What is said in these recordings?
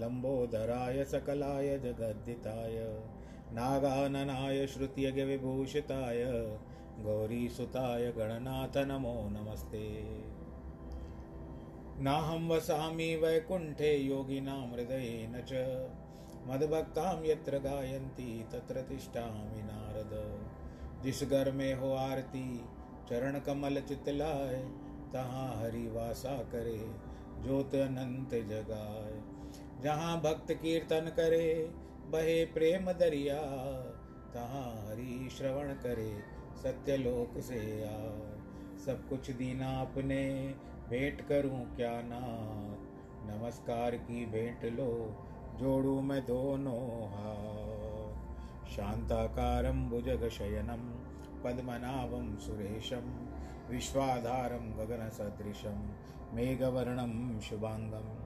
लम्बोदराय सकलाय जगद्दिताय, नागाननाय श्रुत्यगविभूषिताय गौरीसुताय गणनाथ नमो नमस्ते। नाहं वसामि वैकुण्ठे योगिनां हृदयेन च मद्भक्तां यत्र गायन्ति तत्र तिष्ठामि नारद। जिस घर में हो आरती चरण कमल चितलाय, तहाँ हरि वासा करे, ज्योत अनंत जगाए जहाँ भक्त कीर्तन करे, बहे प्रेम दरिया। तहाँ हरि श्रवण करे सत्यलोक से आ। सब कुछ दीना अपने, भेंट करूँ क्या नाथ? नमस्कार की भेंट लो, जोड़ू मैं दोनों हाथ। शांताकारं भुजगशयनं पद्मनाभं सुरेशं, विश्वाधारं गगनसदृशं, मेघवर्णं शुभाङ्गं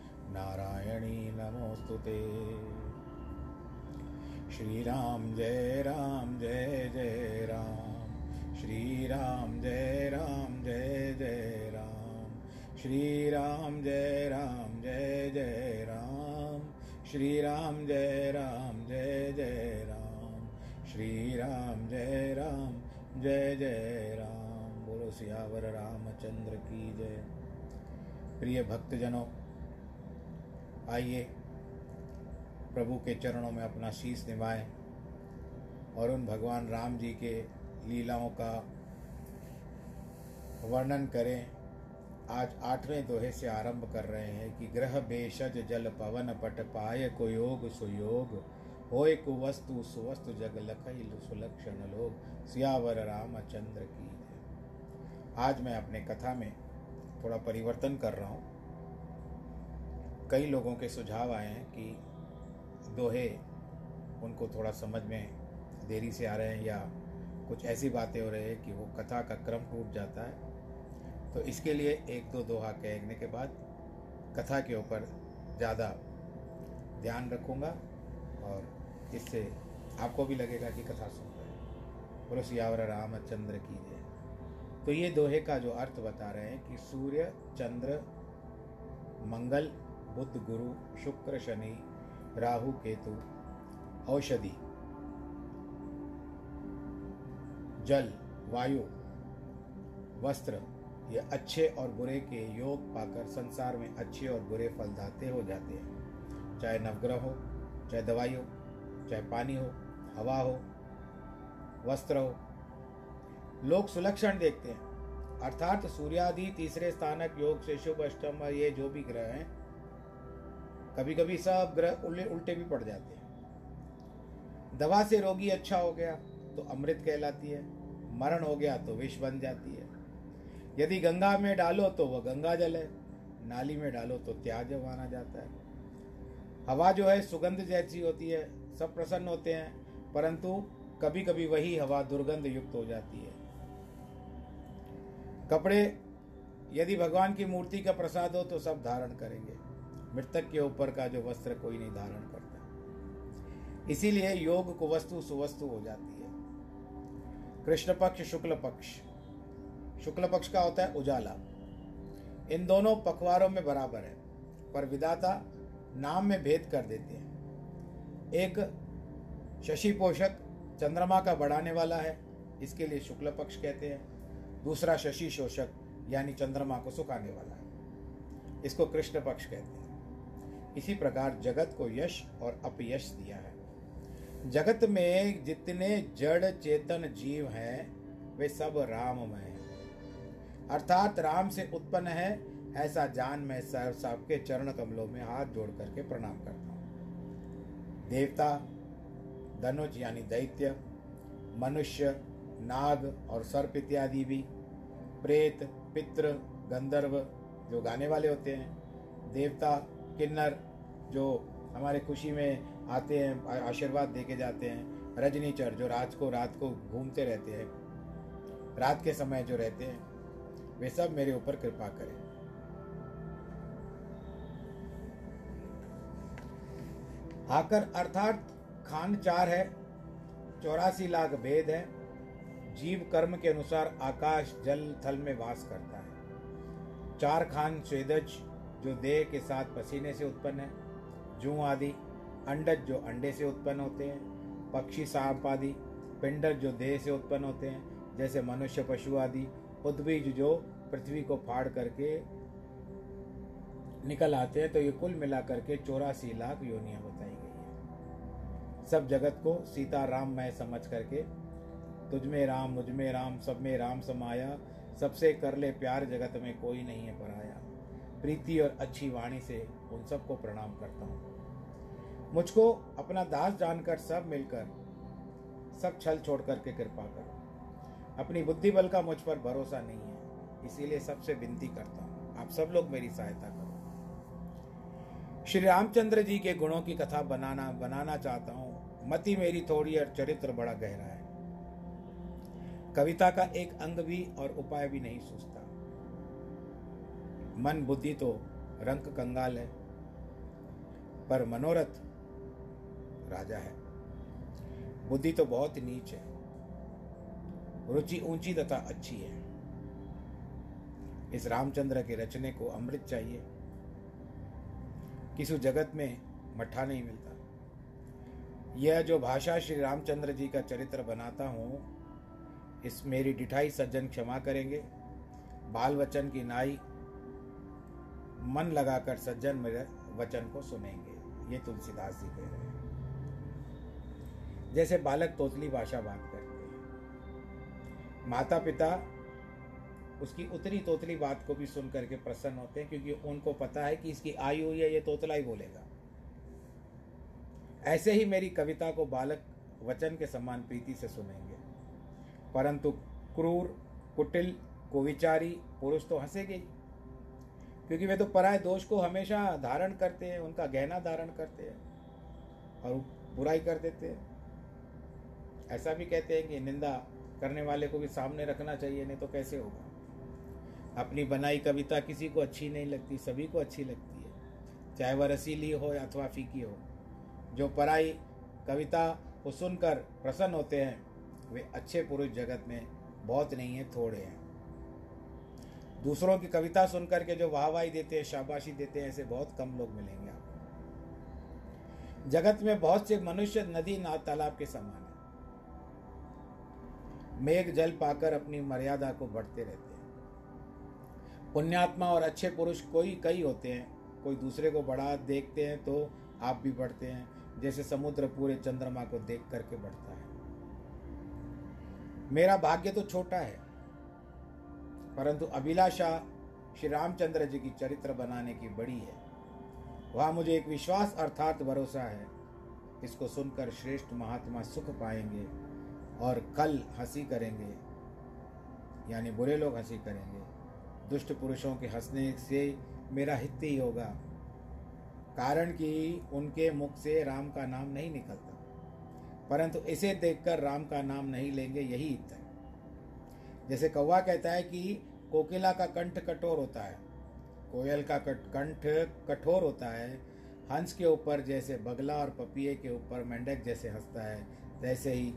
नारायणी नमोऽस्तु ते। श्रीराम जय राम जय जय राम। श्रीराम जय राम जय जय राम। श्रीराम जय राम जय जय राम। श्रीराम जय राम जय जय राम। श्रीराम जय राम जय जय राम। बोलो सियावर रामचंद्र की जय। प्रिय भक्तजनों आइए, प्रभु के चरणों में अपना शीश निभाएँ और उन भगवान राम जी के लीलाओं का वर्णन करें। आज आठवें दोहे से आरंभ कर रहे हैं कि ग्रह बेशज जल पवन पट पाय को योग सुयोग, होय कुवस्तु सुवस्तु जग लख सुलक्षण लोग, सियावर रामचंद्र की आज मैं अपने कथा में थोड़ा परिवर्तन कर रहा हूँ। कई लोगों के सुझाव आए हैं कि दोहे उनको थोड़ा समझ में देरी से आ रहे हैं या कुछ ऐसी बातें हो रही है कि वो कथा का क्रम टूट जाता है। तो इसके लिए एक दो दोहा कहने के बाद कथा के ऊपर ज़्यादा ध्यान रखूँगा और इससे आपको भी लगेगा कि कथा सुन रहे हैं। बोलो, सियावर रामचंद्र की जय। तो ये दोहे का जो अर्थ बता रहे हैं कि सूर्य, चंद्र, मंगल बुध गुरु, शुक्र शनि, राहु केतु, औषधि, जल, वायु, वस्त्र, ये अच्छे और बुरे के योग पाकर संसार में अच्छे और बुरे फलदाते हो जाते हैं। चाहे नवग्रह हो, चाहे दवाई हो, चाहे पानी हो, हवा हो, वस्त्र हो, लोग सुलक्षण देखते हैं। अर्थात सूर्यादि तीसरे स्थानक योग से शुभ, अष्टम ये जो भी ग्रह हैं कभी कभी सब ग्रह उल्टे भी पड़ जाते हैं। दवा से रोगी अच्छा हो गया तो अमृत कहलाती है, मरण हो गया तो विष बन जाती है। यदि गंगा में डालो तो वह गंगा जल है, नाली में डालो तो त्याज माना जाता है। हवा जो है सुगंध जैसी होती है, सब प्रसन्न होते हैं, परंतु कभी कभी वही हवा दुर्गंध युक्त हो जाती है। कपड़े, यदि भगवान की मूर्ति का प्रसाद हो तो सब धारण करेंगे। मृतक के ऊपर का जो वस्त्र कोई नहीं धारण करता। इसीलिए योग को वस्तु सुवस्तु हो जाती है। कृष्ण पक्ष, शुक्ल पक्ष। शुक्ल पक्ष का होता है उजाला। इन दोनों पखवारों में बराबर है, पर विदाता नाम में भेद कर देते हैं। एक शशि पोषक चंद्रमा का बढ़ाने वाला है, इसके लिए शुक्ल पक्ष कहते हैं। दूसरा शशि शोषक, यानी चंद्रमा को सुखाने वाला है। इसको कृष्ण पक्ष कहते हैं। इसी प्रकार जगत को यश और अपयश दिया है। जगत में जितने जड़ चेतन जीव हैं, वे सब राममय हैं। अर्थात राम से उत्पन्न है, ऐसा जान मैं सब, सबके चरण कमलों में हाथ जोड़ करके प्रणाम करता हूँ। देवता धनुज यानी दैत्य, मनुष्य, नाग और सर्प इत्यादि भी, प्रेत, पित्र, गंधर्व जो गाने वाले होते हैं, देवता किन्नर जो हमारे खुशी में आते हैं आशीर्वाद दे के जाते हैं। रजनीचर जो रात को रात को घूमते रहते हैं, रात के समय जो रहते हैं, वे सब मेरे ऊपर कृपा करें। आकर अर्थात खान चार है, चौरासी लाख भेद है, जीव कर्म के अनुसार आकाश जल थल में वास करता है। चार खान स्वेदज जो देह के साथ पसीने से उत्पन्न है, जू आदि अंडज जो अंडे से उत्पन्न होते हैं, पक्षी सांप आदि पिंडज जो देह से उत्पन्न होते हैं, जैसे मनुष्य, पशु आदि उद्बीज जो पृथ्वी को फाड़ करके निकल आते हैं तो ये कुल मिलाकर के चौरासी लाख योनियाँ बताई गई है। सब जगत को सीता राम मैं समझ करके, तुझ में राम, मुझमें राम, सब में राम समाया, सबसे कर ले प्यार जगत में कोई नहीं है पराया। प्रीति और अच्छी वाणी से उन सबको प्रणाम करता हूँ। मुझको अपना दास जानकर सब मिलकर, सब छल छोड़ करके कृपा करो। अपनी बुद्धि बल का मुझ पर भरोसा नहीं है, इसीलिए सबसे विनती करता हूँ, आप सब लोग मेरी सहायता करो। श्री रामचंद्र जी के गुणों की कथा बनाना बनाना चाहता हूँ। मति मेरी थोड़ी और चरित्र बड़ा गहरा है। कविता का एक अंग भी और उपाय भी नहीं सोचता मन बुद्धि तो रंग कंगाल है, पर मनोरथ राजा है। बुद्धि तो बहुत नीच है, रुचि ऊँची तथा अच्छी है। इस रामचंद्र के रचने को अमृत चाहिए, किसी जगत में मठा नहीं मिलता। यह जो भाषा श्री रामचंद्र जी का चरित्र बनाता हूँ, इस मेरी डिठाई सज्जन क्षमा करेंगे बाल वचन की नाई मन लगाकर सज्जन मेरे वचन को सुनेंगे। ये तुलसीदास जी कह रहे हैं। जैसे बालक तोतली भाषा बात करते हैं। माता पिता उसकी उतनी तोतली बात को भी सुन करके प्रसन्न होते हैं, क्योंकि उनको पता है कि इसकी आयु हुई है, ये तोतला ही बोलेगा। ऐसे ही मेरी कविता को बालक वचन के समान प्रीति से सुनेंगे। परंतु क्रूर, कुटिल, कुविचारी पुरुष तो हंसेगे। ही क्योंकि वे तो पराय दोष को हमेशा धारण करते हैं, उनका गहना धारण करते हैं और बुराई कर देते हैं। ऐसा भी कहते हैं कि निंदा करने वाले को भी सामने रखना चाहिए, नहीं तो कैसे होगा? अपनी बनाई कविता किसी को अच्छी नहीं लगती, सभी को अच्छी लगती है। चाहे वह रसीली हो या अथवा फीकी हो। जो पराई कविता को सुनकर प्रसन्न होते हैं, वे अच्छे पुरुष जगत में बहुत नहीं है, थोड़े हैं। दूसरों की कविता सुनकर के जो वाहवाही देते हैं, शाबाशी देते हैं, ऐसे बहुत कम लोग मिलेंगे आपको। जगत में बहुत से मनुष्य नदी, ना तालाब के समान है। मेघ, जल पाकर अपनी मर्यादा को बढ़ते रहते हैं। पुण्यात्मा और अच्छे पुरुष कोई, कई होते हैं। कोई दूसरे को बढ़ा देखते हैं तो आप भी बढ़ते हैं। जैसे समुद्र पूरे चंद्रमा को देख करके बढ़ता है। मेरा भाग्य तो छोटा है। परंतु अभिलाषा श्री रामचंद्र जी की चरित्र बनाने की बड़ी है। वहाँ मुझे एक विश्वास अर्थात भरोसा है। इसको सुनकर श्रेष्ठ महात्मा सुख पाएँगे और कल हँसी करेंगे। यानी बुरे लोग हँसी करेंगे। दुष्ट पुरुषों के हंसने से मेरा हित ही होगा। कारण कि उनके मुख से राम का नाम नहीं निकलता। परंतु इसे देखकर राम का नाम नहीं लेंगे यही हित है। जैसे कौवा कहता है कि कोकिला का कंठ कठोर होता है, कोयल का कंठ कठोर होता है, हंस के ऊपर जैसे बगला और पपिए के ऊपर मेंढक जैसे हंसता है तैसे ही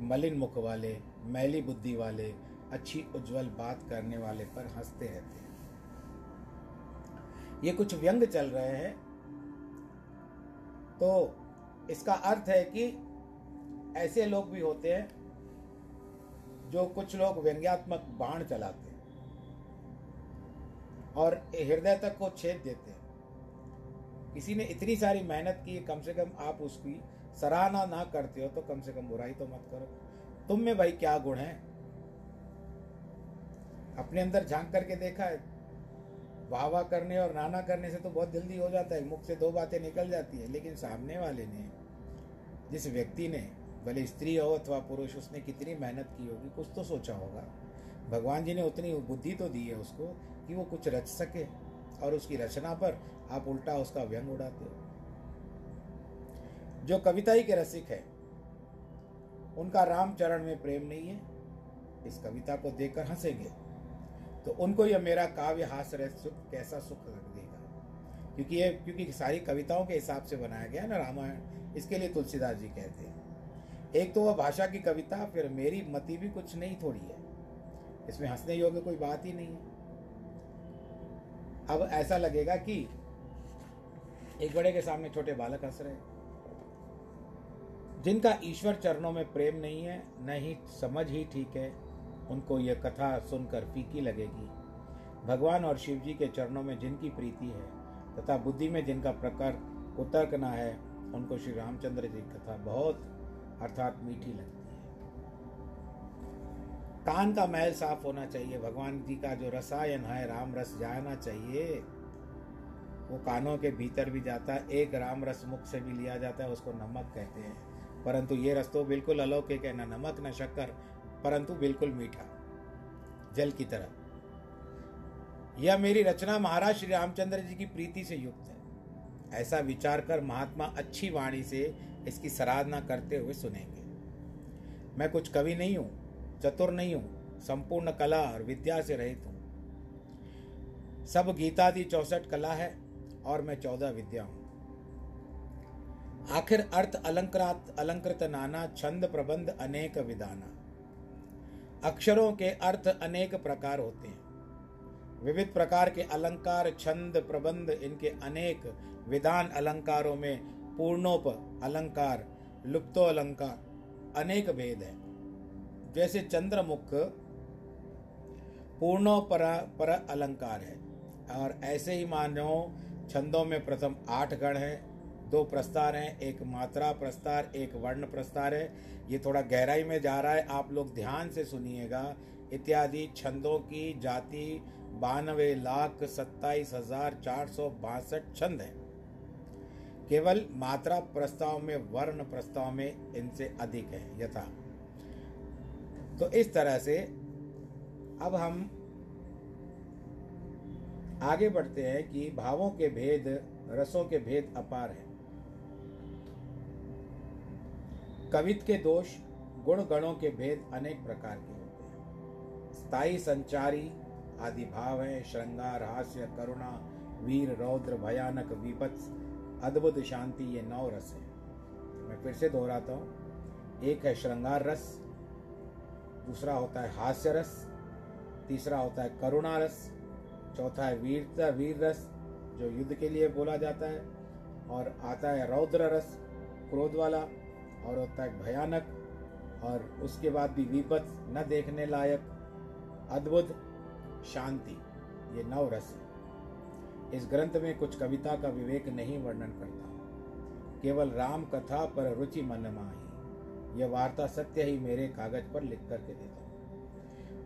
मलिन मुख वाले, मैली बुद्धि वाले, अच्छी उज्जवल बात करने वाले पर हँसते रहते हैं। ये कुछ व्यंग चल रहे हैं। तो इसका अर्थ है कि ऐसे लोग भी होते हैं जो कुछ लोग व्यंग्यात्मक बाण चलाते हैं और हृदय तक को छेद देते हैं। किसी ने इतनी सारी मेहनत की, कम से कम आप उसकी सराहना ना करते हो तो कम से कम बुराई तो मत करो। तुम में भाई क्या गुण है? अपने अंदर झाँक करके देखा है। वाह वाह करने और नाना करने से तो बहुत जल्दी हो जाता है। मुख से दो बातें निकल जाती है, लेकिन सामने वाले ने, जिस व्यक्ति ने भले स्त्री हो अथवा पुरुष, उसने कितनी मेहनत की होगी, कुछ तो सोचा होगा। भगवान जी ने उतनी बुद्धि तो दी है उसको कि वो कुछ रच सके और उसकी रचना पर आप उल्टा उसका व्यंग उड़ाते हो। जो कविता ही के रसिक है, उनका रामचरण में प्रेम नहीं है, इस कविता को देखकर हंसेंगे तो उनको यह मेरा काव्य हास रह सुख, कैसा सुख देगा? क्योंकि ये, क्योंकि सारी कविताओं के हिसाब से बनाया गया ना रामायण, इसके लिए तुलसीदास जी कहते हैं। एक तो वह भाषा की कविता, फिर मेरी मति भी कुछ नहीं थोड़ी है। इसमें हंसने योग्य कोई बात ही नहीं है। अब ऐसा लगेगा कि एक बड़े के सामने छोटे बालक हंस रहे जिनका ईश्वर चरणों में प्रेम नहीं है, न ही समझ ही ठीक है, उनको यह कथा सुनकर फीकी लगेगी। भगवान और शिव जी के चरणों में जिनकी प्रीति है, तथा बुद्धि में जिनका प्रकार कुतर्क न है, उनको श्री रामचंद्र जी की कथा बहुत अर्थात मीठी लगती है। कान का महल साफ़ होना चाहिए, भगवान जी का जो रसायन है राम रस जाना चाहिए, वो कानों के भीतर भी जाता है, एक राम रस मुख से भी लिया जाता है, उसको नमक कहते हैं। परंतु ये रस तो बिल्कुल अलौकिक है, न नमक, न शक्कर, परंतु बिल्कुल मीठा, जल की तरह। यह मेरी रचना महाराज श्री रामचंद्र जी की प्रीति से युक्त है। ऐसा विचार कर महात्मा अच्छी वाणी से इसकी सराहना करते हुए सुनेंगे। मैं कुछ कवि नहीं हूँ, चतुर नहीं हूँ, संपूर्ण कला और विद्या से रहित हूँ। सब गीतादि चौसठ कला है और मैं चौदह विद्या हूँ। आखिर अर्थ अलंकृत अलंकृत नाना, छंद प्रबंध अनेक विदाना। अक्षरों के अर्थ अनेक प्रकार होते हैं। विविध प्रकार के अलंकार, छंद प्रबंध इनके अनेक विधान अलंकारों में पूर्णोप अलंकार लुप्तो अलंकार अनेक भेद है। जैसे चंद्रमुख पूर्णो पर, पर अलंकार है। और ऐसे ही मानो छंदों में प्रथम आठ गण है दो प्रस्तार हैं एक मात्रा प्रस्तार एक वर्ण प्रस्तार है। ये थोड़ा गहराई में जा रहा है आप लोग ध्यान से सुनिएगा। इत्यादि छंदों की जाति बानवे लाख सत्ताईस हज़ार चार सौ बासठ छंद है। केवल मात्रा प्रस्ताव में, वर्ण प्रस्ताव में इनसे अधिक है, यथा। तो इस तरह से अब हम आगे बढ़ते हैं कि भावों के भेद, रसों के भेद अपार हैं। कवित के दोष गुण गणों के भेद अनेक प्रकार के होते हैं। स्थायी संचारी आदि भाव हैं, श्रृंगार, हास्य, करुणा, वीर, रौद्र, भयानक विपत्स अद्भुत शांति ये नौ रस हैं। मैं फिर से दोहराता हूँ। एक है श्रृंगार रस, दूसरा होता है हास्य रस, तीसरा होता है करुणा रस, चौथा है वीरता, वीर रस, जो युद्ध के लिए बोला जाता है, और आता है रौद्र रस, क्रोध वाला, और होता है भयानक, और उसके बाद भी विपत न देखने लायक, अद्भुत शांति, ये नव रस है। इस ग्रंथ में कुछ कविता का विवेक नहीं वर्णन करता। केवल राम कथा पर रुचि मन माही यह वार्ता सत्य ही मेरे कागज़ पर लिख करके देता हूँ।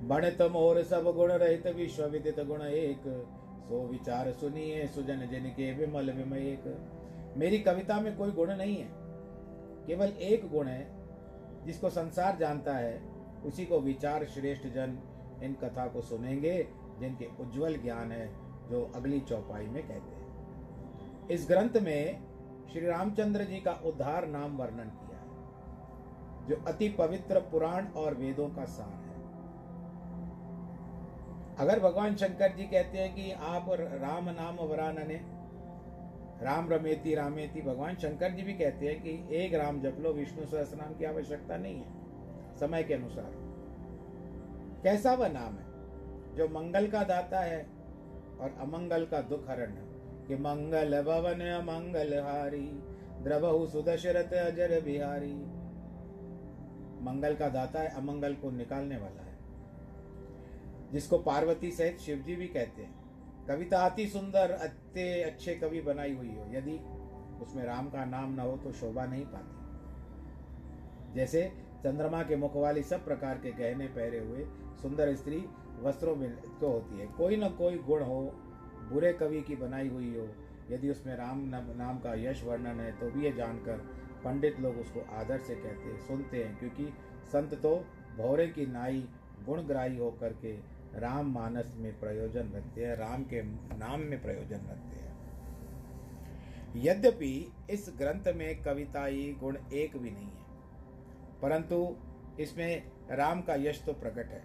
बणित मोर सब गुण रहित विश्व विदित गुण एक। सो विचार सुनिए सुजन जिन के विमल विमयक। मेरी कविता में कोई गुण नहीं है। केवल एक गुण है, जिसको संसार जानता है। उसी को विचार श्रेष्ठ जन इन कथा को सुनेंगे, जिनके उज्जवल ज्ञान है। जो अगली चौपाई में कहते हैं। इस ग्रंथ में श्री रामचंद्र जी का उद्धार नाम वर्णन किया है, जो अति पवित्र पुराण और वेदों का सार है। अगर भगवान शंकर जी कहते हैं कि आप राम नाम वरानने राम रमेती रामेती, भगवान शंकर जी भी कहते हैं कि एक राम जप लो, विष्णु सहस नाम की आवश्यकता नहीं है, समय के अनुसार। कैसा वह नाम है? जो मंगल का दाता है और अमंगल का दुख हरण कि मंगल भवन अमंगल हारी, द्रवहु सुदशरथ अजर बिहारी। मंगल का दाता है, अमंगल को निकालने वाला है। जिसको पार्वती सहित शिव जी भी कहते हैं, कविता अति सुंदर अत्य अच्छे कवि बनाई हुई हो। यदि उसमें राम का नाम ना हो तो शोभा नहीं पाती। जैसे चंद्रमा के मुख वाली सब प्रकार के गहने पहरे हुए सुंदर स्त्री वस्त्रों में तो होती है। कोई ना कोई गुण हो, बुरे कवि की बनाई हुई हो, यदि उसमें राम नाम का यश वर्णन है तो भी ये जानकर पंडित लोग उसको आदर से कहते हैं सुनते हैं, क्योंकि संत तो भौरे की नाई, गुणग्राही होकर के राम मानस में प्रयोजन रखते हैं, राम के नाम में प्रयोजन रखते हैं। यद्यपि इस ग्रंथ में कविताई गुण एक भी नहीं है, परंतु इसमें राम का यश तो प्रकट है।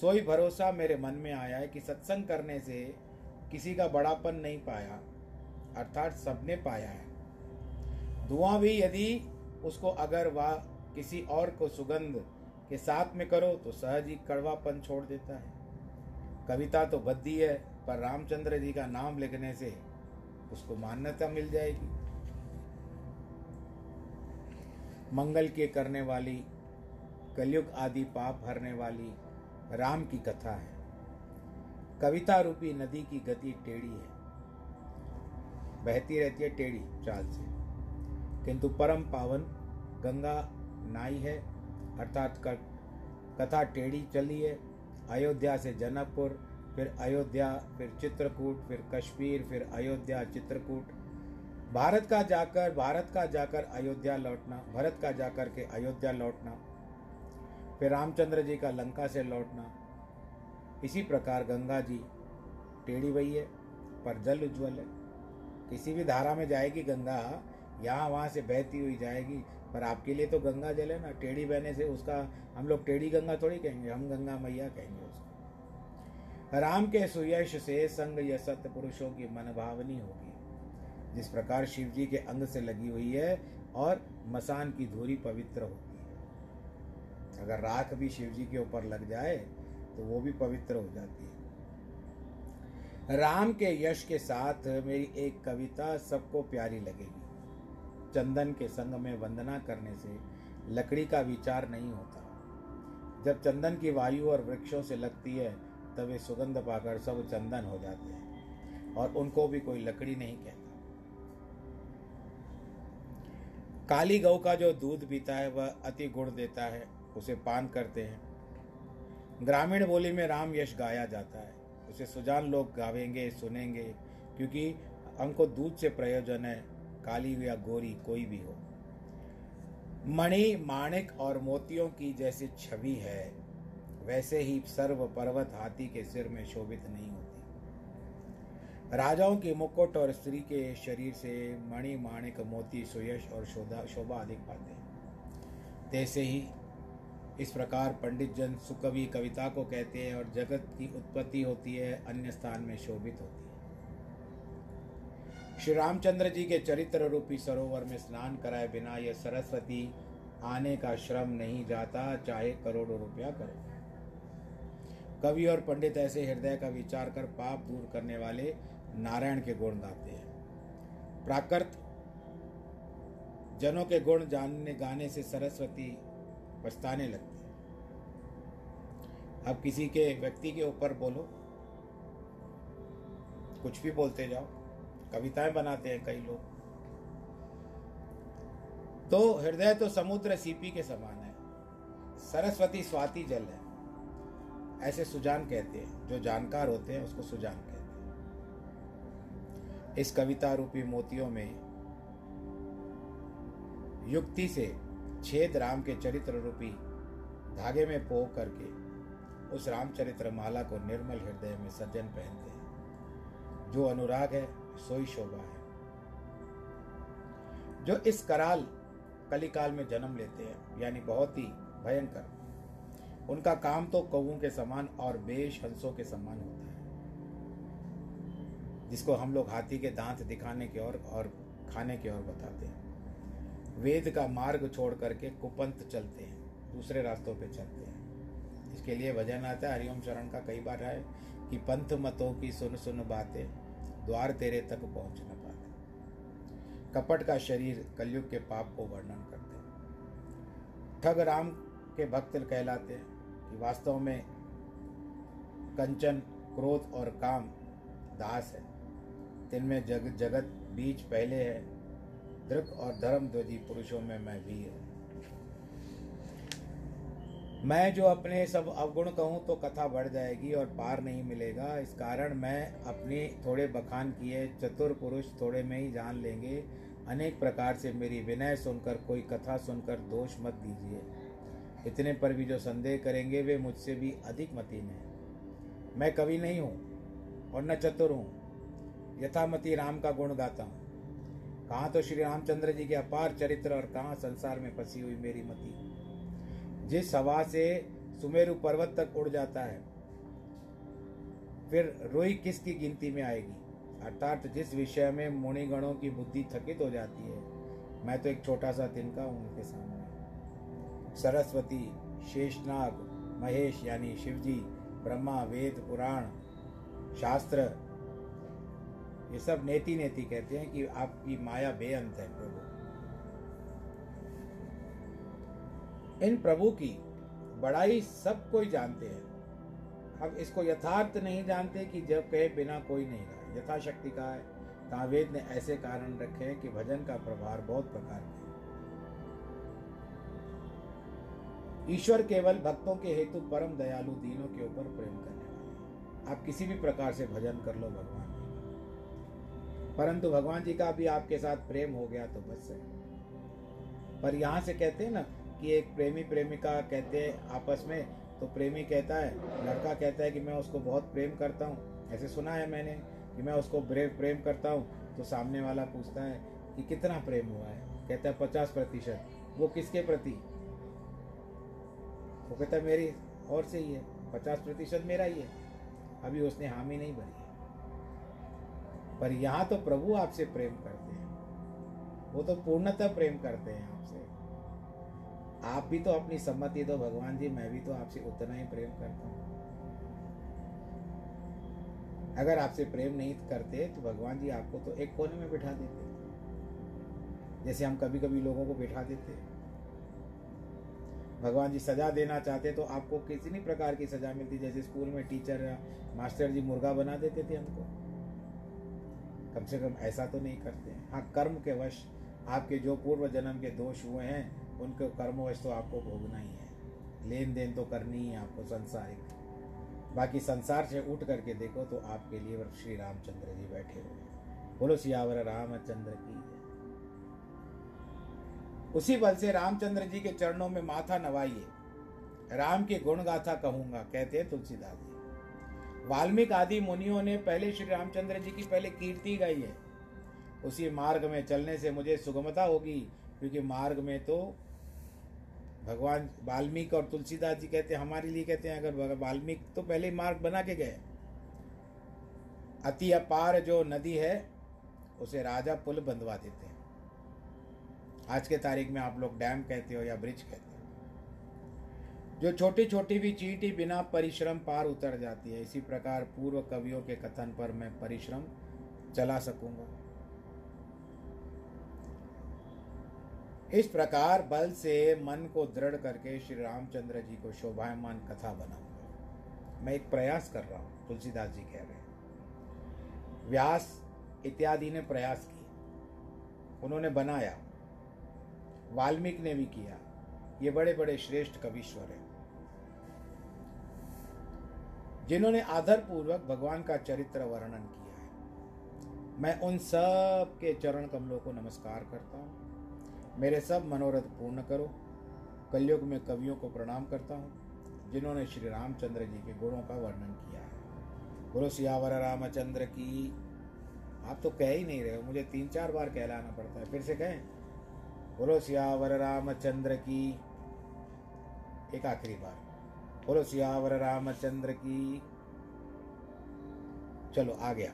सोई भरोसा मेरे मन में आया है कि सत्संग करने से किसी का बड़ापन नहीं पाया, अर्थात सबने पाया है। धुआँ भी यदि उसको अगर वह किसी और को सुगंध के साथ में करो तो सहज ही कड़वापन छोड़ देता है। कविता तो बद्दी है, पर रामचंद्र जी का नाम लिखने से उसको मान्यता मिल जाएगी। मंगल के करने वाली, कलयुग आदि पाप हरने वाली राम की कथा है। कविता रूपी नदी की गति टेढ़ी है। बहती रहती है टेढ़ी चाल से। किंतु परम पावन, गंगा नाई है, अर्थात कथा टेढ़ी चली है। अयोध्या से जनकपुर, फिर अयोध्या, फिर चित्रकूट, फिर कश्मीर, फिर अयोध्या चित्रकूट। भारत का जाकर, भारत का जाकर अयोध्या लौटना, भरत का जाकर के अयोध्या लौटना। फिर रामचंद्र जी का लंका से लौटना। इसी प्रकार गंगा जी टेढ़ी वही है, पर जल उज्जवल है। किसी भी धारा में जाएगी गंगा, यहाँ वहाँ से बहती हुई जाएगी, पर आपके लिए तो गंगा जल है ना। टेढ़ी बहने से उसका, हम लोग टेढ़ी गंगा थोड़ी कहेंगे, हम गंगा मैया कहेंगे उसको। राम के सुयश से संग या सत्य पुरुषों की मन भावनी होगी। जिस प्रकार शिव जी के अंग से लगी हुई है और मसान की धूरी पवित्र होती है। अगर राख भी शिव जी के ऊपर लग जाए तो वो भी पवित्र हो जाती है। राम के यश के साथ मेरी एक कविता सबको प्यारी लगेगी। चंदन के संग में वंदना करने से लकड़ी का विचार नहीं होता। जब चंदन की वायु और वृक्षों से लगती है, तब वे सुगंध पाकर सब चंदन हो जाते हैं और उनको भी कोई लकड़ी नहीं कहता। काली गौ का जो दूध पीता है, वह अति गुण देता है। उसे पान करते हैं। ग्रामीण बोली में राम यश गाया जाता है। उसे सुजान लोग गावेंगे, सुनेंगे, क्योंकि हमको दूध से प्रयोजन है, काली या गोरी कोई भी हो। मणि, माणिक और मोतियों की जैसी छवि है, वैसे ही सर्व पर्वत हाथी के सिर में शोभित नहीं होती। राजाओं की मुकुट और स्त्री के शरीर से मणि, माणिक, मोती, सुयश और शोभा अधिक पाते हैं। तैसे ही इस प्रकार पंडित जन सुकवि कविता को कहते हैं और जगत की उत्पत्ति होती है, अन्य स्थान में शोभित होती है। श्री रामचंद्र जी के चरित्र रूपी सरोवर में स्नान कराए बिना यह सरस्वती आने का श्रम नहीं जाता, चाहे करोड़ों रुपया करो। कवि और पंडित ऐसे हृदय का विचार कर पाप दूर करने वाले नारायण के गुण गाते हैं। प्राकृत जनों के गुण जानने, गाने से सरस्वती पछताने लगती है। अब किसी के व्यक्ति के ऊपर बोलो, कुछ भी बोलते जाओ, कविताएँ बनाते हैं कई लोग। तो हृदय तो समुद्र सीपी के समान है, सरस्वती स्वाति जल है, ऐसे सुजान कहते हैं, जो जानकार होते हैं, उसको सुजान कहते हैं। इस कविता रूपी मोतियों में युक्ति से छेद राम के चरित्र रूपी धागे में पो करके उस रामचरित्र माला को निर्मल हृदय में सज्जन पहनते हैं। जो अनुराग है सोई शोभा है। जो इस कराल कलिकाल में जन्म लेते हैं, यानी बहुत ही भयंकर, उनका काम तो कौओं के समान और बेश हंसों के समान होता है, जिसको हम लोग हाथी के दांत दिखाने की ओर और खाने की ओर बताते हैं। वेद का मार्ग छोड़ करके कुपंथ चलते हैं, दूसरे रास्तों पे चलते हैं। इसके लिए भजन आता है, हरिओम शरण का कई बार है कि पंथ मतों की सुन सुन बातें, द्वार तेरे तक पहुँच न पाते। कपट का शरीर कलयुग के पाप को वर्णन करते हैं। ठग राम के भक्त कहलाते हैं कि वास्तव में कंचन, क्रोध और काम दास है। तिनमें जग, जगत बीच पहले है दृक और धर्म ध्वजी पुरुषों में मैं भी हूँ। मैं जो अपने सब अवगुण कहूँ तो कथा बढ़ जाएगी और पार नहीं मिलेगा। इस कारण मैं अपने थोड़े बखान किए चतुर पुरुष थोड़े में ही जान लेंगे। अनेक प्रकार से मेरी विनय सुनकर, कोई कथा सुनकर दोष मत दीजिए। इतने पर भी जो संदेह करेंगे, वे मुझसे भी अधिक मतीन हैं। मैं कवि नहीं हूँ और न चतुर हूँ। यथामति राम का गुण गाता हूँ। कहाँ तो श्री रामचंद्र जी के अपार चरित्र और कहाँ संसार में फंसी हुई मेरी मती। जिस हवा से सुमेरु पर्वत तक उड़ जाता है, फिर रोई किसकी गिनती में आएगी? अर्थात जिस विषय में मुणिगणों की बुद्धि थकित हो जाती है, मैं तो एक छोटा सा तिनका हूँ उनके सामने। सरस्वती, शेषनाग, महेश यानी शिवजी, ब्रह्मा, वेद, पुराण, शास्त्र ये सब नेति नेति कहते हैं कि आपकी माया बेअंत है प्रभु। इन प्रभु की बड़ाई सब कोई जानते हैं। हम इसको यथार्थ नहीं जानते कि जब कहे बिना कोई नहीं रहा। यथाशक्ति का है। तावेद ने ऐसे कारण रखे हैं कि भजन का प्रभार बहुत प्रकार के ईश्वर केवल भक्तों के हेतु परम दयालु दीनों के ऊपर प्रेम करने वाले आप किसी भी प्रकार से भजन कर लो भगवान। परंतु भगवान जी का भी आपके साथ प्रेम हो गया तो बस है। पर यहाँ से कहते हैं ना कि एक प्रेमी प्रेमिका कहते हैं आपस में तो प्रेमी कहता है, लड़का कहता है कि मैं उसको बहुत प्रेम करता हूँ। ऐसे सुना है मैंने कि मैं उसको प्रेम करता हूँ तो सामने वाला पूछता है कि कितना प्रेम हुआ है? कहता है पचास प्रतिशत। वो किसके प्रति? वो कहता है मेरी और से ही है, पचास प्रतिशत मेरा ही है। अभी उसने हामी नहीं भरी। पर यहाँ तो प्रभु आपसे प्रेम करते हैं। वो तो पूर्णतः प्रेम करते हैं आपसे। आप भी तो अपनी सम्मति दो, भगवान जी, मैं भी तो आपसे उतना ही प्रेम करता हूँ। अगर आपसे प्रेम नहीं करते तो भगवान जी आपको तो एक कोने में बिठा देते जैसे हम कभी कभी लोगों को बिठा देते भगवान जी सजा देना चाहते तो आपको किसी भी प्रकार की सजा मिलती जैसे स्कूल में टीचर, मास्टर जी मुर्गा बना देते थे हमको। कम से कम ऐसा तो नहीं करते हैं। हाँ कर्म के वश आपके जो पूर्व जन्म के दोष हुए हैं, उनके कर्मवश तो आपको भोगना ही है। लेन देन तो करनी ही है आपको, संसारिक। बाकी संसार से उठ करके देखो तो आपके लिए श्री रामचंद्र जी बैठे हुए बोलो, सियावर रामचंद्र की उसी बल से रामचंद्र जी के चरणों में माथा नवाइए। राम की गुण गाथा कहूँगा, कहते हैं तुलसीदास जी। वाल्मीकि आदि मुनियों ने पहले श्री रामचंद्र जी की पहले कीर्ति गाई है। उसी मार्ग में चलने से मुझे सुगमता होगी, क्योंकि मार्ग में तो भगवान वाल्मीकि और तुलसीदास जी कहते हैं, हमारे लिए कहते हैं, अगर वाल्मीकि तो पहले मार्ग बना के गए। अति अपार जो नदी है, उसे राजा पुल बंधवा देते हैं। आज के तारीख में आप लोग डैम कहते हो या ब्रिज कहते हो। जो छोटी छोटी भी चीटी बिना परिश्रम पार उतर जाती है, इसी प्रकार पूर्व कवियों के कथन पर मैं परिश्रम चला सकूँगा। इस प्रकार बल से मन को दृढ़ करके श्री रामचंद्र जी को शोभायमान कथा बनाऊँगा। मैं एक प्रयास कर रहा हूँ, तुलसीदास जी कह रहे हैं। व्यास इत्यादि ने प्रयास किया उन्होंने बनाया। वाल्मीकि ने भी किया। ये बड़े बड़े श्रेष्ठ कविश्वर हैं। जिन्होंने आदर पूर्वक भगवान का चरित्र वर्णन किया है। मैं उन सब के चरण कमलों को नमस्कार करता हूँ। मेरे सब मनोरथ पूर्ण करो। कलयुग में कवियों को प्रणाम करता हूँ, जिन्होंने श्री रामचंद्र जी के गुणों का वर्णन किया है। गुरु सियावर रामचंद्र की, आप तो कह ही नहीं रहे हो, मुझे तीन चार बार कहलाना पड़ता है, फिर से कहें? बोलो सियावर रामचंद्र की, एक आखिरी बार। बोलो, सियावर रामचंद्र की। चलो, आ गया।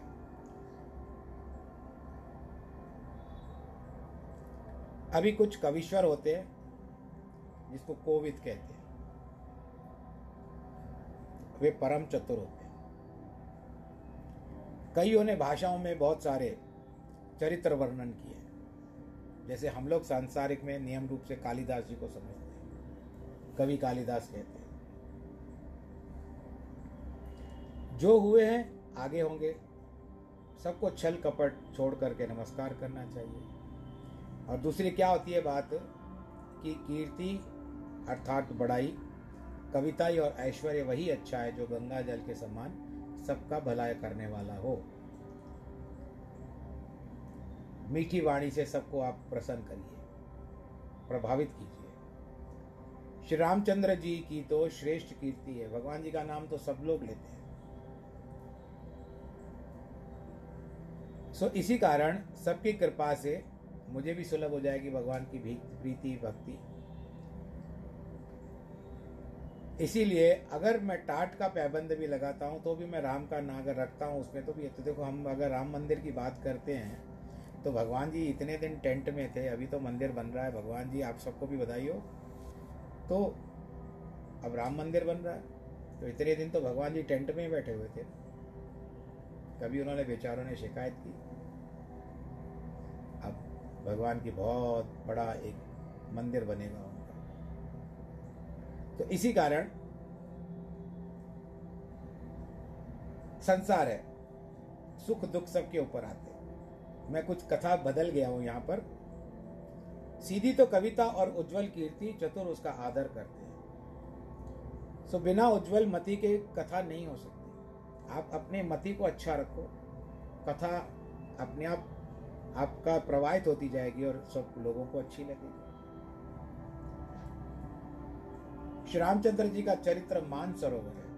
अभी कुछ कविश्वर होते हैं, जिसको कोविद कहते हैं। वे परम चतुर होते हैं। कईयों ने भाषाओं में बहुत सारे चरित्र वर्णन किए जैसे हम लोग सांसारिक में नियम रूप से कालिदास जी को समझते हैं। कवि कालिदास कहते हैं। जो हुए हैं, आगे होंगे। सबको छल कपट छोड़ करके नमस्कार करना चाहिए। और दूसरी क्या होती है बात कि कीर्ति अर्थात बड़ाई, कविताई और ऐश्वर्य वही अच्छा है जो गंगा जल के समान सबका भलाई करने वाला हो। मीठी वाणी से सबको आप प्रसन्न करिए, प्रभावित कीजिए। श्री रामचंद्र जी की तो श्रेष्ठ कीर्ति है। भगवान जी का नाम तो सब लोग लेते हैं। सो इसी कारण सबकी कृपा से मुझे भी सुलभ हो जाएगी भगवान की प्रीति, भक्ति। इसीलिए अगर मैं टाट का पैबंद भी लगाता हूँ तो भी मैं राम का नाग रखता हूँ उसमें तो भी तो देखो, हम अगर राम मंदिर की बात करते हैं तो भगवान जी इतने दिन टेंट में थे, अभी तो मंदिर बन रहा है, भगवान जी आप सबको भी बधाई हो तो अब राम मंदिर बन रहा है तो इतने दिन तो भगवान जी टेंट में ही बैठे हुए थे। कभी उन्होंने बेचारों ने शिकायत की। भगवान की बहुत बड़ा एक मंदिर बनेगा उनका। तो इसी कारण संसार है, सुख दुख सबके ऊपर आते मैं कुछ कथा बदल गया हूँ यहाँ पर। सीधी तो कविता और उज्जवल कीर्ति चतुर उसका आदर करते हैं। सो बिना उज्जवल मति के कथा नहीं हो सकती। आप अपने मति को अच्छा रखो। कथा अपने आप आपका प्रवाहित होती जाएगी और सब लोगों को अच्छी लगेगी। श्री रामचंद्र जी का चरित्र मान सरोवर है।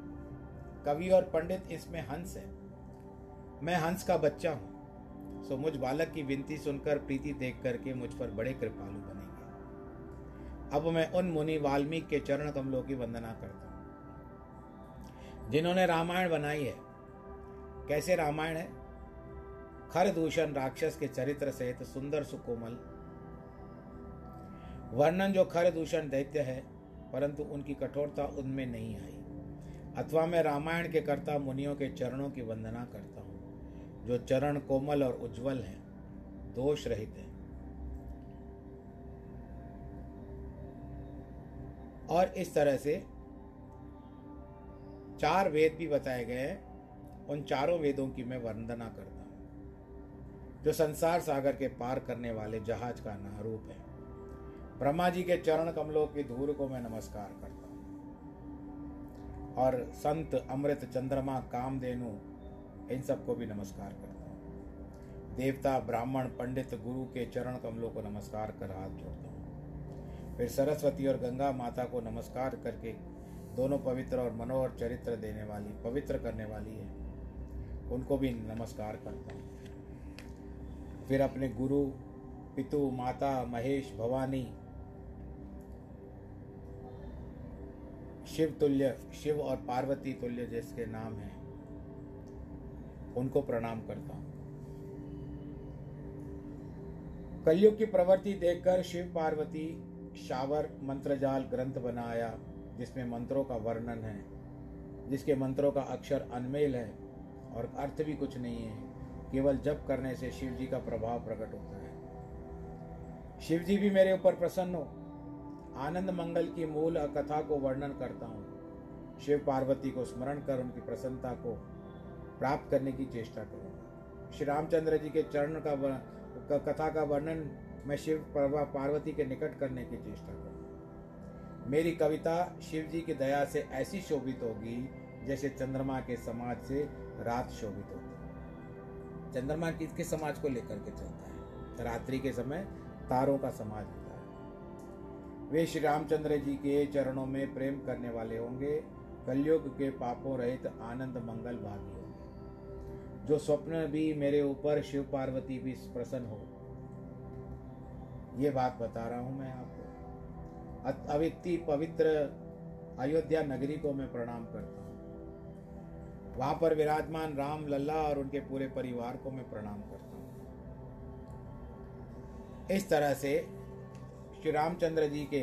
कवि और पंडित इसमें हंस है। मैं हंस का बच्चा हूँ, सो मुझ बालक की विनती सुनकर प्रीति देख करके मुझ पर बड़े कृपालु बनेंगे। अब मैं उन मुनि वाल्मीकि के चरण कमलों की वंदना करता हूँ। जिन्होंने रामायण बनाई है। कैसे रामायण है? खर दूषण राक्षस के चरित्र सहित सुंदर सुकोमल। वर्णन जो खर दूषण दैत्य है, परंतु उनकी कठोरता उनमें नहीं आई। अथवा मैं रामायण के कर्ता मुनियों के चरणों की वंदना करता हूँ, जो चरण कोमल और उज्जवल हैं, दोष रहित हैं। और इस तरह से चार वेद भी बताए गए हैं। उन चारों वेदों की मैं वंदना करता जो संसार सागर के पार करने वाले जहाज़ का नारूप है। ब्रह्मा जी के चरण कमलों की धूल को मैं नमस्कार करता हूँ। और संत अमृत चंद्रमा कामधेनु, इन सबको भी नमस्कार करता हूँ। देवता, ब्राह्मण, पंडित, गुरु के चरण कमलों को नमस्कार कर हाथ जोड़ता हूँ। फिर सरस्वती और गंगा माता को नमस्कार करके दोनों पवित्र और मनोहर चरित्र देने वाली, पवित्र करने वाली है। उनको भी नमस्कार करता हूँ। फिर अपने गुरु, पितु, माता, महेश, भवानी, शिव तुल्य, शिव और पार्वती तुल्य जिसके नाम है, उनको प्रणाम करता हूँ। कलयुग की प्रवृत्ति देखकर शिव, पार्वती, शावर, मंत्रजाल ग्रंथ बनाया, जिसमें मंत्रों का वर्णन है, जिसके मंत्रों का अक्षर अनमेल है और अर्थ भी कुछ नहीं है। केवल जप करने से शिव जी का प्रभाव प्रकट होता है। शिव जी भी मेरे ऊपर प्रसन्न हो। आनंद मंगल की मूल कथा को वर्णन करता हूँ। शिव पार्वती को स्मरण कर उनकी प्रसन्नता को प्राप्त करने की चेष्टा करूँगा। श्री रामचंद्र जी के चरण का कथा का वर्णन मैं शिव पार्वती के निकट करने की चेष्टा करूँगा। मेरी कविता शिव जी की दया से ऐसी शोभित होगी जैसे चंद्रमा के समाज से रात शोभित होती है। चंद्रमा किसके समाज को लेकर के चलता है। रात्रि के समय तारों का समाज होता है। वे श्री रामचंद्र जी के चरणों में प्रेम करने वाले होंगे। कलयुग के पापों रहित आनंद मंगल भागी होंगे। जो स्वप्न भी मेरे ऊपर शिव पार्वती भी प्रसन्न हो। ये बात बता रहा हूँ मैं आपको। अवित्ती पवित्र अयोध्या नगरी को मैं प्रणाम करता हूँ। वहाँ पर विराजमान राम, लल्ला और उनके पूरे परिवार को मैं प्रणाम करता हूँ। इस तरह से श्री रामचंद्र जी के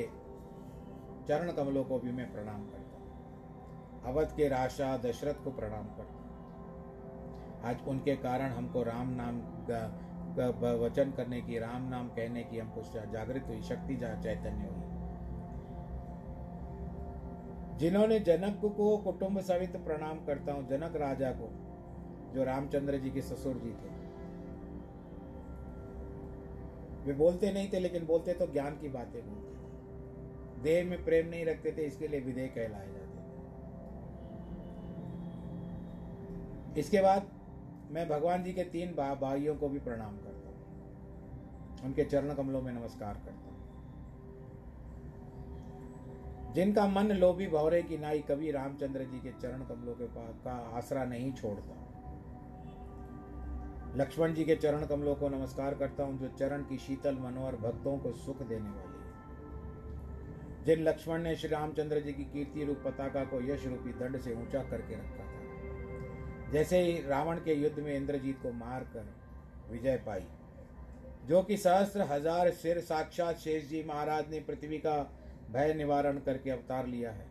चरण कमलों को भी मैं प्रणाम करता हूँ। अवध के राशा दशरथ को प्रणाम करता हूँ। आज उनके कारण हमको राम नाम का वचन करने की, राम नाम कहने की हमको जागृत हुई, शक्ति चैतन्य हुई। जिन्होंने जनक को कुटुंब सहित प्रणाम करता हूँ, जनक राजा को, जो रामचंद्र जी के ससुर जी थे। वे बोलते नहीं थे, लेकिन बोलते तो ज्ञान की बातें बोलते थे। देह में प्रेम नहीं रखते थे, इसके लिए विदेह कहलाए जाते थे। इसके बाद मैं भगवान जी के तीन भाइयों को भी प्रणाम करता हूँ। उनके चरण कमलों में नमस्कार करता हूँ। जिनका मन लोभी भौरे की नाई कभी रामचंद्र जी के चरण कमलों के पास का आसरा नहीं छोड़ता। लक्ष्मण जी के चरण कमलों को नमस्कार करता हूँ, जो चरण की शीतल मनोहर भक्तों को सुख देने वाली है। जिन लक्ष्मण ने श्री रामचंद्र जी की कीर्ति रूप पताका को यश रूपी दंड से ऊँचा करके रखा था, जैसे ही रावण के युद्ध में इंद्रजीत को मारकर विजय पाई, जो कि सहस्त्र हज़ार सिर साक्षात शेष जी महाराज ने पृथ्वी का भय निवारण करके अवतार लिया है।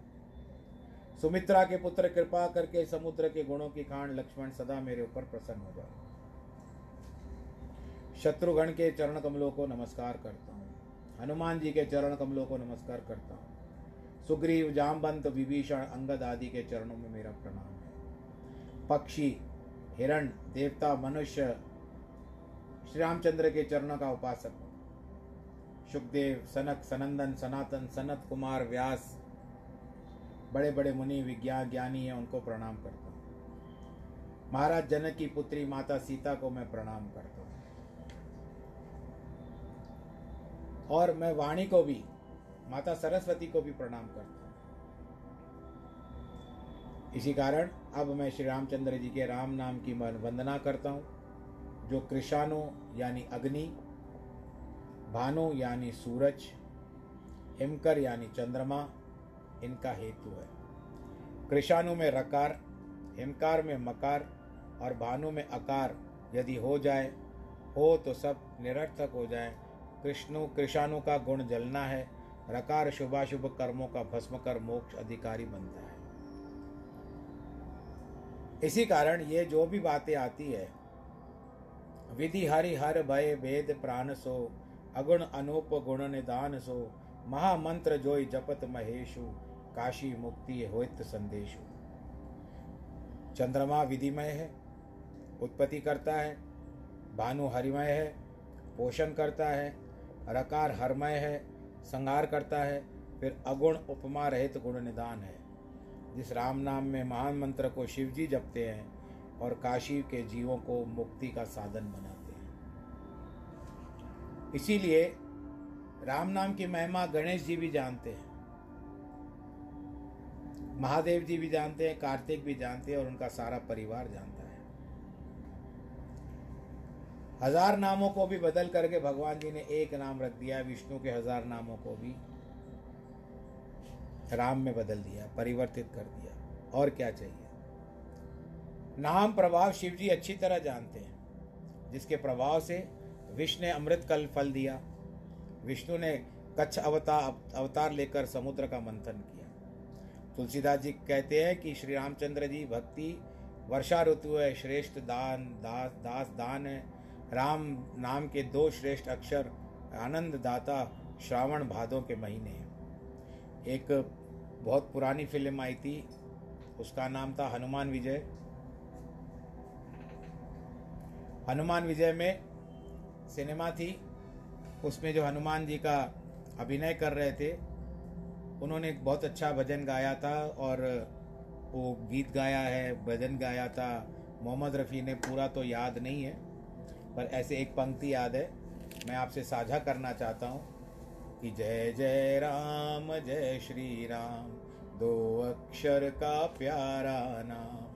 सुमित्रा के पुत्र कृपा करके समुद्र के गुणों की खान लक्ष्मण सदा मेरे ऊपर प्रसन्न हो जाए। शत्रुघ्न के चरण कमलों को नमस्कार करता हूँ। हनुमान जी के चरण कमलों को नमस्कार करता हूँ। सुग्रीव जामबंत विभीषण, अंगद आदि के चरणों में मेरा प्रणाम है। पक्षी, हिरण, देवता, मनुष्य श्री रामचंद्र के चरणों का उपासक हूँ। सुखदेव सनक, सनंदन, सनातन, सनत कुमार व्यास, बड़े बड़े मुनि विज्ञान ज्ञानी हैं, उनको प्रणाम करता हूँ। महाराज जनक की पुत्री माता सीता को मैं प्रणाम करता हूँ। और मैं वाणी को भी, माता सरस्वती को भी प्रणाम करता हूँ। इसी कारण अब मैं श्री रामचंद्र जी के राम नाम की वंदना करता हूँ, जो कृषाणु यानी अग्नि भानु यानी सूरज, हिमकर यानी चंद्रमा, इनका हेतु है। कृषाणु में रकार, हिमकार में मकार और भानु में अकार यदि हो जाए, हो तो सब निरर्थक हो जाए। कृष्णु, कृषाणु का गुण जलना है, रकार शुभाशुभ कर्मों का भस्म कर मोक्ष अधिकारी बनता है। इसी कारण ये जो भी बातें आती है, विधि हरि हर भय भेद प्राण सो अगुण अनूप गुण निदान सो, महामंत्र जोई जपत महेशु, काशी मुक्ति होत संदेशु। चंद्रमा विधिमय है, उत्पत्ति करता है, भानु हरिमय है, पोषण करता है, रकार हरमय है, संहार करता है, फिर अगुण उपमा रहित गुण निदान है। जिस राम नाम में महान मंत्र को शिव जी जपते हैं और काशी के जीवों को मुक्ति का साधन बनाते इसीलिए राम नाम की महिमा गणेश जी भी जानते हैं, महादेव जी भी जानते हैं, कार्तिक भी जानते हैं और उनका सारा परिवार जानता है। हज़ार नामों को भी बदल करके भगवान जी ने एक नाम रख दिया, विष्णु के हज़ार नामों को भी राम में बदल दिया, परिवर्तित कर दिया। और क्या चाहिए? नाम, प्रभाव शिव जी अच्छी तरह जानते हैं, जिसके प्रभाव से विष्णु ने अमृत कल फल दिया। विष्णु ने कच्छ अवतार अवतार लेकर समुद्र का मंथन किया। तुलसीदास जी कहते हैं कि श्री रामचंद्र जी भक्ति, वर्षा ऋतु है, श्रेष्ठ दान दास दास दान है। राम नाम के दो श्रेष्ठ अक्षर, आनंद दाता, श्रावण भादों के महीने हैं। एक बहुत पुरानी फ़िल्म आई थी, उसका नाम था हनुमान विजय। हनुमान विजय में सिनेमा थी, उसमें जो हनुमान जी का अभिनय कर रहे थे, उन्होंने एक बहुत अच्छा भजन गाया था और वो गीत गाया है, भजन गाया था। मोहम्मद रफ़ी ने पूरा तो याद नहीं है, पर ऐसे एक पंक्ति याद है, मैं आपसे साझा करना चाहता हूँ कि जय जय राम, जय श्री राम, दो अक्षर का प्यारा नाम,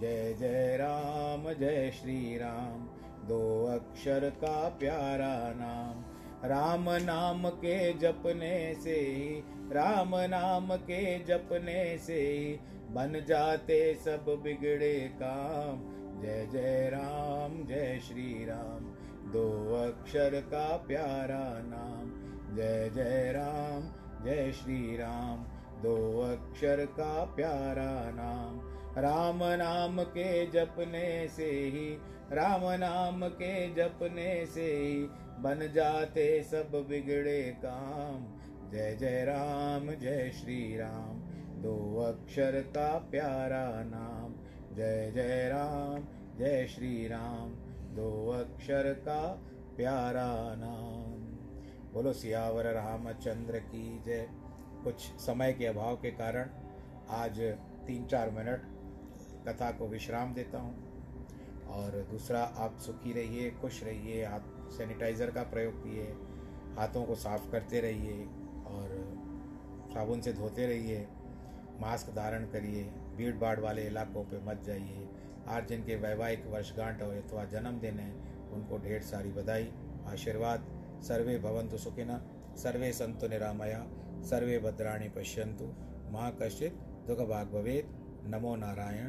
जय जय राम, जय श्री राम। दो अक्षर का प्यारा नाम। राम नाम के जपने से ही, राम नाम के जपने से ही बन जाते सब बिगड़े काम। जय जय राम, जय श्री राम। दो अक्षर का प्यारा नाम। जय जय राम, जय श्री राम। दो अक्षर का प्यारा नाम। राम नाम के जपने से ही, राम नाम के जपने से ही बन जाते सब बिगड़े काम। जय जय राम, जय श्री राम, दो अक्षर का प्यारा नाम। जय जय राम, जय श्री राम, दो अक्षर का प्यारा नाम। बोलो, सियावर रामचंद्र की जय। कुछ समय के अभाव के कारण आज तीन चार मिनट कथा को विश्राम देता हूँ। और दूसरा, आप सुखी रहिए, खुश रहिए, हाथ सैनिटाइज़र का प्रयोग किए, हाथों को साफ़ करते रहिए और साबुन से धोते रहिए, मास्क धारण करिए, भीड़ भाड़ वाले इलाकों पे मत जाइए। आज जिनके वैवाहिक वर्षगांठ और अथवा जन्मदिन है, उनको ढेर सारी बधाई, आशीर्वाद। सर्वे भवंतु सुखिनः सर्वे सन्तु निरामया, सर्वे भद्राणी पश्यंतु माँ कश्चित् दुःखभाग् भवेद नमो नारायण।